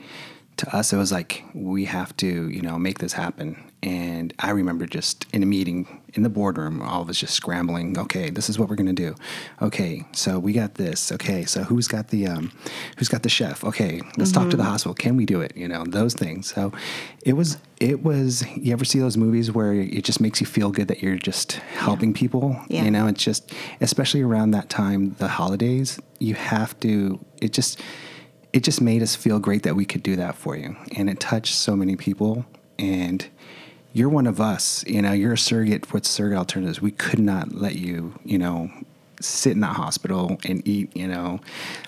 S2: to us, it was like we have to, you know, make this happen. And I remember just in a meeting in the boardroom, all of us just scrambling. Okay, this is what we're gonna do. Okay, so we got this. Okay, so who's got the um, who's got the chef? Okay, let's mm-hmm. talk to the mm-hmm. hospital. Can we do it? You know, those things. So it was it was. You ever see those movies where it just makes you feel good that you're just helping yeah. people? Yeah. You know, it's just especially around that time, the holidays. You have to. It just it just made us feel great that we could do that for you. And it touched so many people. And you're one of us. You know, you're a surrogate with surrogate alternatives. We could not let you, you know, sit in that hospital and eat, you know,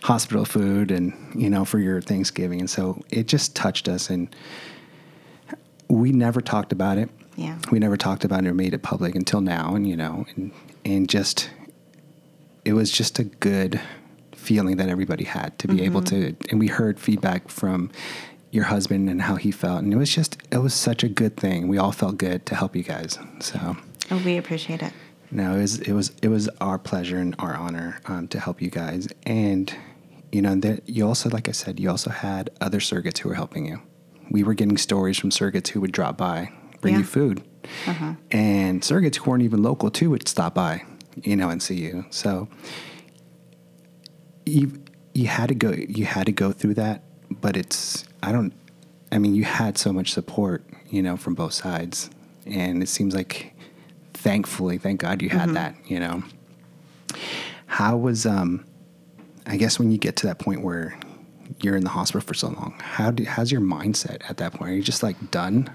S2: hospital food and, you know, for your Thanksgiving. And so it just touched us. And we never talked about it.
S3: Yeah.
S2: We never talked about it or made it public until now. And, you know, and, and just, it was just a good feeling that everybody had to be mm-hmm. able to and we heard feedback from your husband and how he felt. And it was just it was such a good thing. We all felt good to help you guys. So
S3: oh we appreciate it.
S2: no it was it was it was our pleasure and our honor um, to help you guys. And you know that you also like i said you also had other surrogates who were helping you. We were getting stories from surrogates who would drop by bring yeah. you food. Uh-huh. and surrogates who weren't even local too would stop by you know and see you. So you you had to go you had to go through that, but it's I don't I mean you had so much support, you know, from both sides. And it seems like thankfully, thank God you had mm-hmm. that, you know. How was um I guess when you get to that point where you're in the hospital for so long, how do how's your mindset at that point? Are you just like done?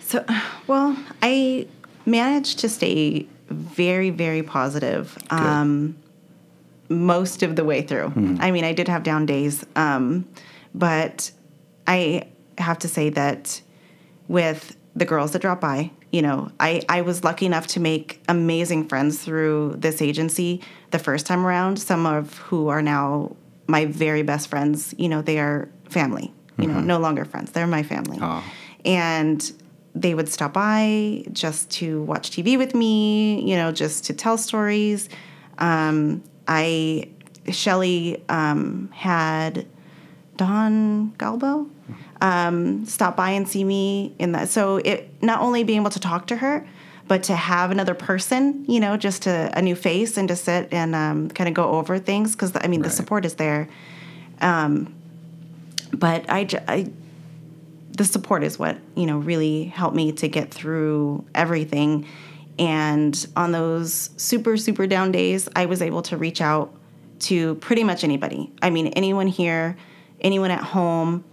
S3: So well, I managed to stay very, very positive. Um, most of the way through. Mm-hmm. I mean, I did have down days, um, but I have to say that with the girls that drop by, you know, I, I was lucky enough to make amazing friends through this agency the first time around, some of who are now my very best friends. You know, they are family, you mm-hmm. know, no longer friends. They're my family. Oh. And they would stop by just to watch TV with me, you know, just to tell stories. Um, I Shelly um, had Don Galbo um, stop by and see me in that. So it not only being able to talk to her, but to have another person, you know, just a, a new face and to sit and um, kind of go over things because I mean right. the support is there. Um, but I, I, the support is what you know really helped me to get through everything and on those super, super down days, I was able to reach out to pretty much anybody. I mean, anyone here, anyone at home.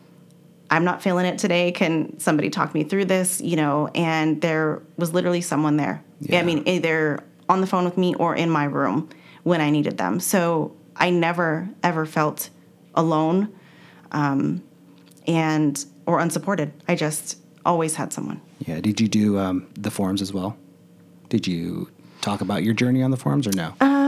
S3: I'm not feeling it today. Can somebody talk me through this? You know, and there was literally someone there. Yeah. I mean, either on the phone with me or in my room when I needed them. So I never, ever felt alone um, and or unsupported. I just always had someone.
S2: Yeah. Did you do um, the forums as well? Did you talk about your journey on the forums or no?
S3: Um,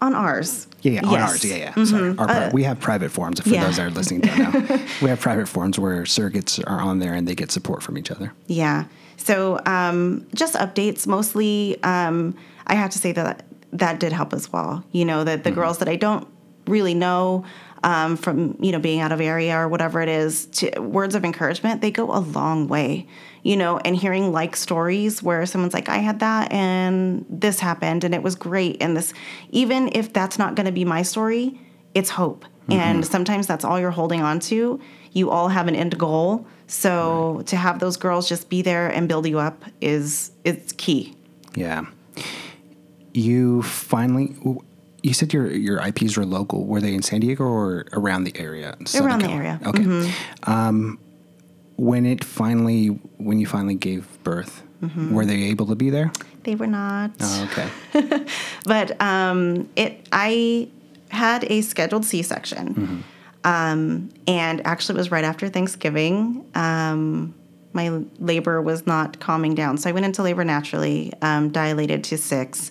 S3: on ours.
S2: Yeah, yeah, on yes. ours. Yeah, yeah. Mm-hmm. Sorry. Our, uh, we have private forums for yeah. those that are listening to now. (laughs) we have private forums where surrogates are on there and they get support from each other.
S3: Yeah. So um, just updates mostly. Um, I have to say that that did help as well. You know, that the mm-hmm. girls that I don't really know um, from you know being out of area or whatever it is to words of encouragement they go a long way you know and hearing like stories where someone's like i had that and this happened and it was great and this even if that's not going to be my story it's hope and sometimes that's all you're holding on to you all have an end goal so to have those girls just be there and build you up is it's key
S2: Yeah. You finally. You said your your IPs were local. Were they in San Diego or around the area? Southern
S3: Around the area. Mm-hmm.
S2: Okay. Um, when it finally, when you finally gave birth,
S3: Mm-hmm.
S2: were they able to be there?
S3: they were not
S2: Oh, okay. (laughs)
S3: but um, it I had a scheduled C-section, um, and actually it was right after Thanksgiving. Um, my labor was not calming down, so I went into labor naturally, um, dilated to 6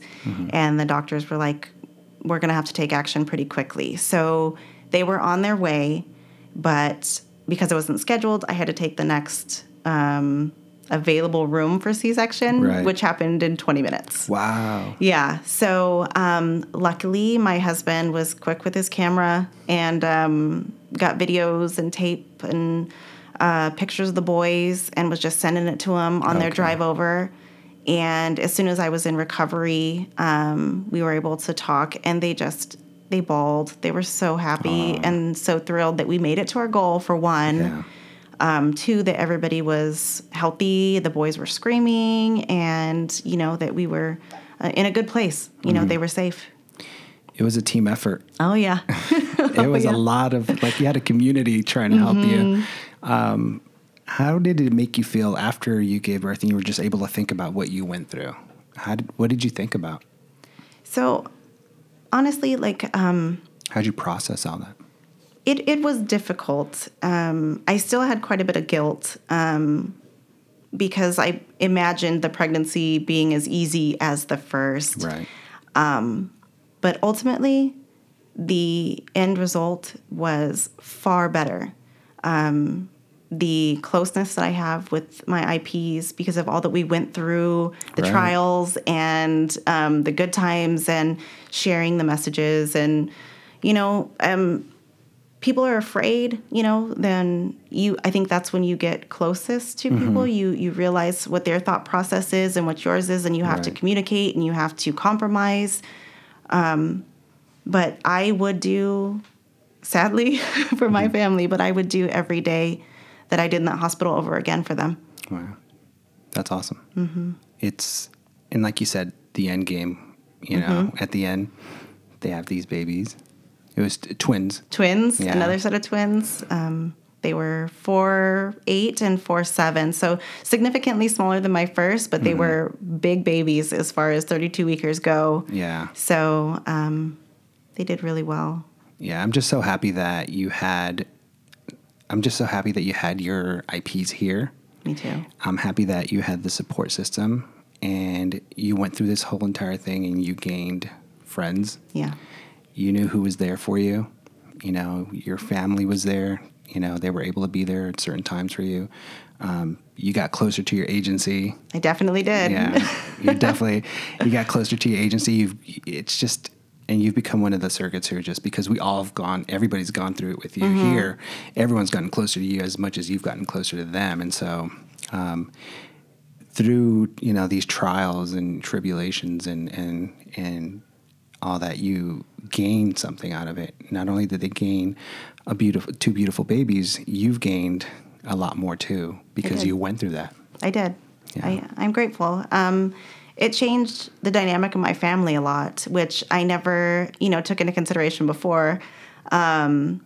S3: and the doctors were like, "We're going to have to take action pretty quickly." So they were on their way, but because it wasn't scheduled, I had to take the next. Um, available room for c-section
S2: Right.
S3: which happened in 20 minutes
S2: Wow.
S3: yeah. So um, luckily, my husband was quick with his camera and um, got videos and tape and uh, pictures of the boys and was just sending it to them on their drive over. And as soon as I was in recovery, um, we were able to talk, and they just they bawled. They were so happy and so thrilled that we made it to our goal. For one,
S2: Yeah.
S3: um, two that everybody was healthy the boys were screaming and you know that we were uh, in a good place you know they were safe
S2: It was a team effort.
S3: oh yeah (laughs)
S2: It (laughs) was
S3: yeah.
S2: a lot of like you had a community trying to help you.
S3: Mm-hmm.
S2: Um, how did it make you feel after you gave birth and you were just able to think about what you went through? How did what did you think about?
S3: so honestly like um,
S2: How'd you process all that?
S3: it, it was difficult um, i still had quite a bit of guilt um, because i imagined the pregnancy being as easy as the first
S2: Right.
S3: but ultimately the end result was far better um, the closeness that i have with my ips because of all that we went through the
S2: Right.
S3: trials and um, the good times and sharing the messages. And you know um, people are afraid you know then you i think that's when you get closest to people. You you realize what their thought process is and what yours is and you have to communicate and you have to compromise. Um, but i would do sadly (laughs) for my family but i would do every day that i did in that hospital over again for them
S2: Wow, that's awesome. Mm-hmm. It's and like you said, the end game. You know,
S3: Mm-hmm.
S2: at the end, they have these babies. It was t- twins.
S3: twins
S2: Yeah.
S3: another set of twins um, they were four eight and four seven so significantly smaller than my first but they
S2: Mm-hmm.
S3: were big babies as far as 32 weekers go
S2: Yeah,
S3: so um, they did really well
S2: yeah. I'm just so happy that you had. I'm just so happy that you had your IPs here.
S3: me too
S2: I'm happy that you had the support system and you went through this whole entire thing and you gained friends.
S3: yeah
S2: You knew who was there for you. You know, your family was there. You know, they were able to be there at certain times for you. Um, you got closer to your agency.
S3: i definitely did
S2: Yeah, you definitely you got closer to your agency. You've it's just and you've become one of the surrogates here just because we all have gone. Everybody's gone through it with you here. Everyone's gotten closer to you as much as you've gotten closer to them, and so. Um, through you know these trials and tribulations and and and all that you gain something out of it not only did they gain a beautiful two beautiful babies you've gained a lot more too because you went through that
S3: I did.
S2: Yeah.
S3: I, I'm grateful. Um, it changed the dynamic of my family a lot, which I never, you know, took into consideration before. Um,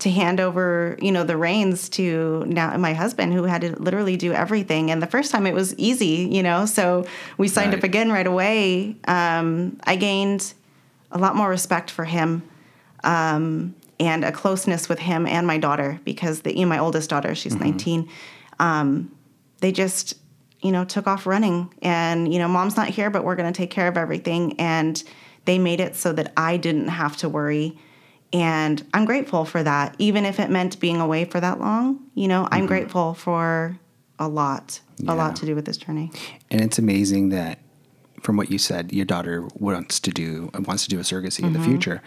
S3: to hand over, you know, the reins to now my husband, who had to literally do everything. And the first time it was easy, you know, so we signed up again right away. Um, I gained a lot more respect for him um, and a closeness with him and my daughter because the you know, my oldest daughter, she's 19. Um, they just you know took off running. And you know mom's not here but we're going to take care of everything. And they made it so that I didn't have to worry. And I'm grateful for that even if it meant being away for that long. You know I'm mm-hmm. grateful for a lot a lot to do with this journey.
S2: And it's amazing that from what you said your daughter wants to do wants to do a surrogacy in the mm-hmm. future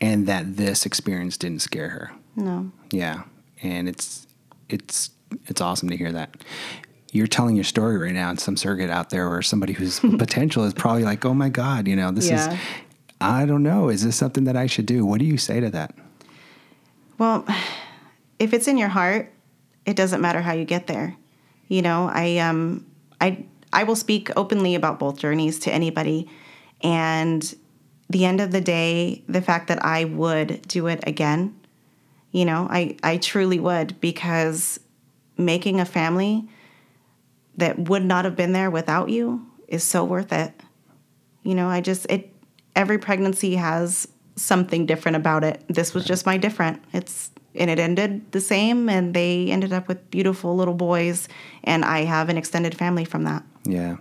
S2: and that this experience didn't scare her.
S3: No.
S2: Yeah, and it's it's it's awesome to hear that. You're telling your story right now, and some surrogate out there or somebody whose (laughs) potential is probably like, "Oh my God, you know, this
S3: Yeah.
S2: is." I don't know. Is this something that I should do? What do you say to that?
S3: Well, if it's in your heart, it doesn't matter how you get there. You know, I um I I will speak openly about both journeys to anybody and the end of the day, the fact that I would do it again, you know, I I truly would because making a family that would not have been there without you is so worth it. You know, I just it every pregnancy has something different about it. This was just my different. It's and it ended the same and they ended up with beautiful little boys and I have an extended family from that.
S2: Yeah.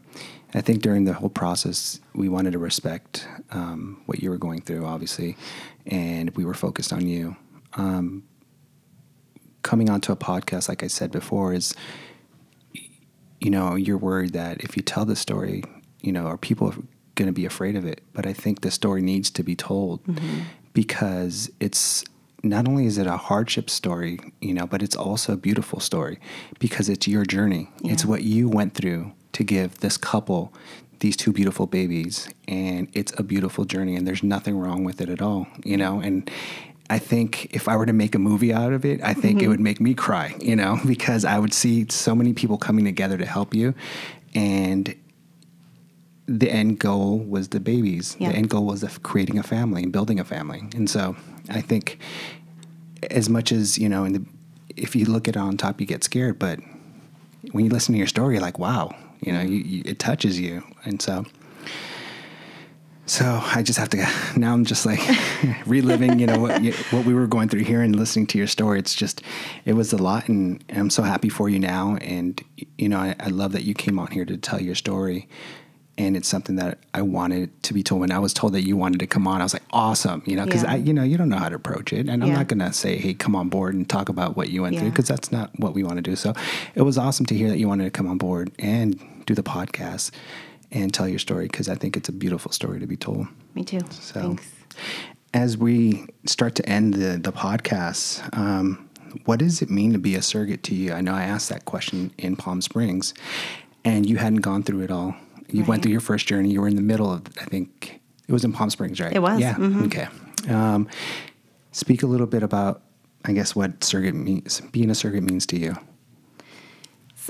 S2: I think during the whole process, we wanted to respect um, what you were going through, obviously, and we were focused on you. Um, coming onto a podcast, like I said before, is you know you're worried that if you tell the story, you know, are people going to be afraid of it? But I think the story needs to be told mm-hmm. because it's not only is it a hardship story, you know, but it's also a beautiful story because it's your journey. It's what you went through to give this couple these two beautiful babies and it's a beautiful journey and there's nothing wrong with it at all, you know? And I think if I were to make a movie out of it, I think it mm-hmm. would make me cry, you know, (laughs) because I would see so many people coming together to help you and the end goal was the babies.
S3: Yeah.
S2: The end goal was of creating a family and building a family. And so I think as much as, you know, in the, if you look at it on top, you get scared, but when you listen to your story, you're like, wow, you know, you, you, it touches you. And so, so I just have to, now I'm just like (laughs) reliving, you know, what, what we were going through here and listening to your story. It's just, it was a lot and I'm so happy for you now. And, you know, I, I love that you came on here to tell your story. And it's something that I wanted to be told. When I was told that you wanted to come on, I was like, awesome, you know, because
S3: Yeah.
S2: I, you know, you don't know how to approach it, and I'm not gonna say, hey, come on board and talk about what you went through, because that's not what we want to do. So it was awesome to hear that you wanted to come on board and do the podcast and tell your story, because I think it's a beautiful story to be told.
S3: Me too.
S2: So-
S3: Thanks.
S2: As we start to end the the podcast, um, what does it mean to be a surrogate to you? I know I asked that question in Palm Springs, and you hadn't gone through it all. You went through your first journey. You were in the middle of, I think, it was in Palm Springs, right?
S3: It was,
S2: Yeah.
S3: mhm.
S2: Okay. Um, speak a little bit about, I guess, what surrogate means. Being a surrogate means to you.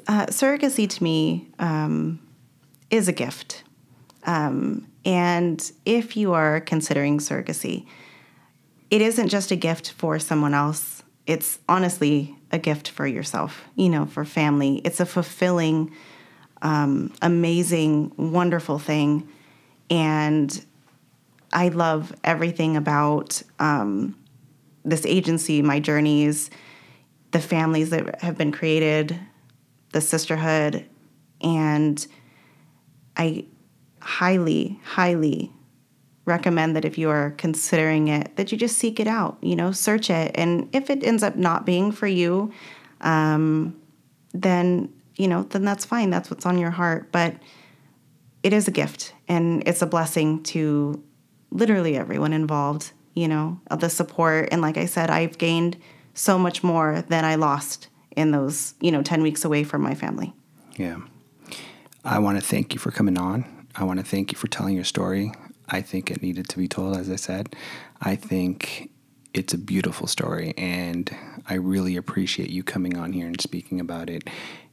S3: Uh, surrogacy to me um, is a gift. Um, and if you are considering surrogacy, it isn't just a gift for someone else. It's honestly a gift for yourself, you know, for family. It's a fulfilling, um, amazing, wonderful thing. And I love everything about um, this agency, my journeys, the families that have been created, the sisterhood, and I highly, highly recommend that if you are considering it, that you just seek it out. You know, search it, and if it ends up not being for you, um, then you know, then that's fine. That's what's on your heart, but it is a gift, and it's a blessing to literally everyone involved. You know, of the support, and like I said, I've gained so much more than I lost in those, you know, 10 weeks away from my family.
S2: Yeah. I want to thank you for coming on. I want to thank you for telling your story. I think it needed to be told, as I said. I think it's a beautiful story, and I really appreciate you coming on here and speaking about it.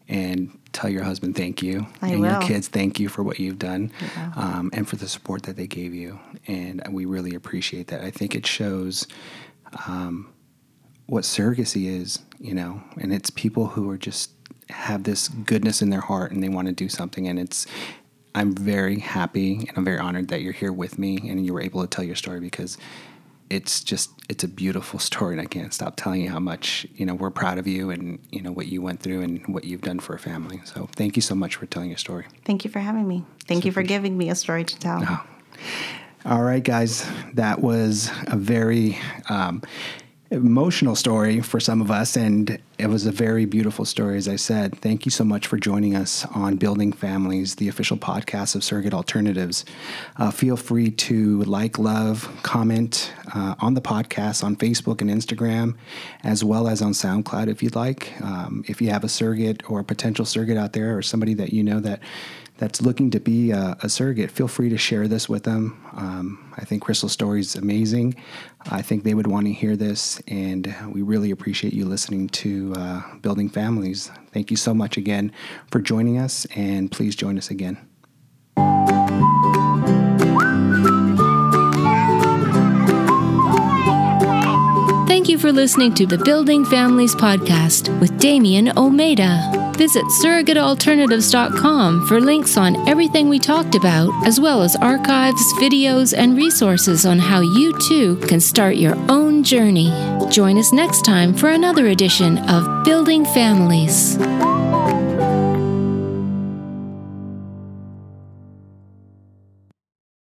S2: And tell your husband thank you,
S3: I
S2: and your kids thank you for what you've done, um, and for the support that they gave you. And we really appreciate that. I think it shows what surrogacy is, you know, and it's people who are just have this goodness in their heart and they want to do something. And it's, I'm very happy and I'm very honored that you're here with me and you were able to tell your story because it's just, it's a beautiful story. And I can't stop telling you how much, you know, we're proud of you and, you know, what you went through and what you've done for a family. So thank you so much for telling your story.
S3: Thank you for having me. Thank you for giving me a story to tell.
S2: All right, guys, that was a very um, emotional story for some of us, and it was a very beautiful story, as I said. Thank you so much for joining us on Building Families, the official podcast of Surrogate Alternatives. Uh, feel free to like, love, comment, uh, on the podcast on Facebook and Instagram, as well as on SoundCloud if you'd like. Um, if you have a surrogate or a potential surrogate out there, or somebody that you know that that's looking to be a, a surrogate, feel free to share this with them. Um, I think Crystal's story is amazing. I think they would want to hear this, and we really appreciate you listening to uh, Building Families. Thank you so much again for joining us, and please join us again.
S1: Thank you for listening to the Building Families podcast with Damien Omeda. Visit surrogatealternatives.com for links on everything we talked about, as well as archives, videos, and resources on how you too can start your own journey. Join us next time for another edition of Building Families.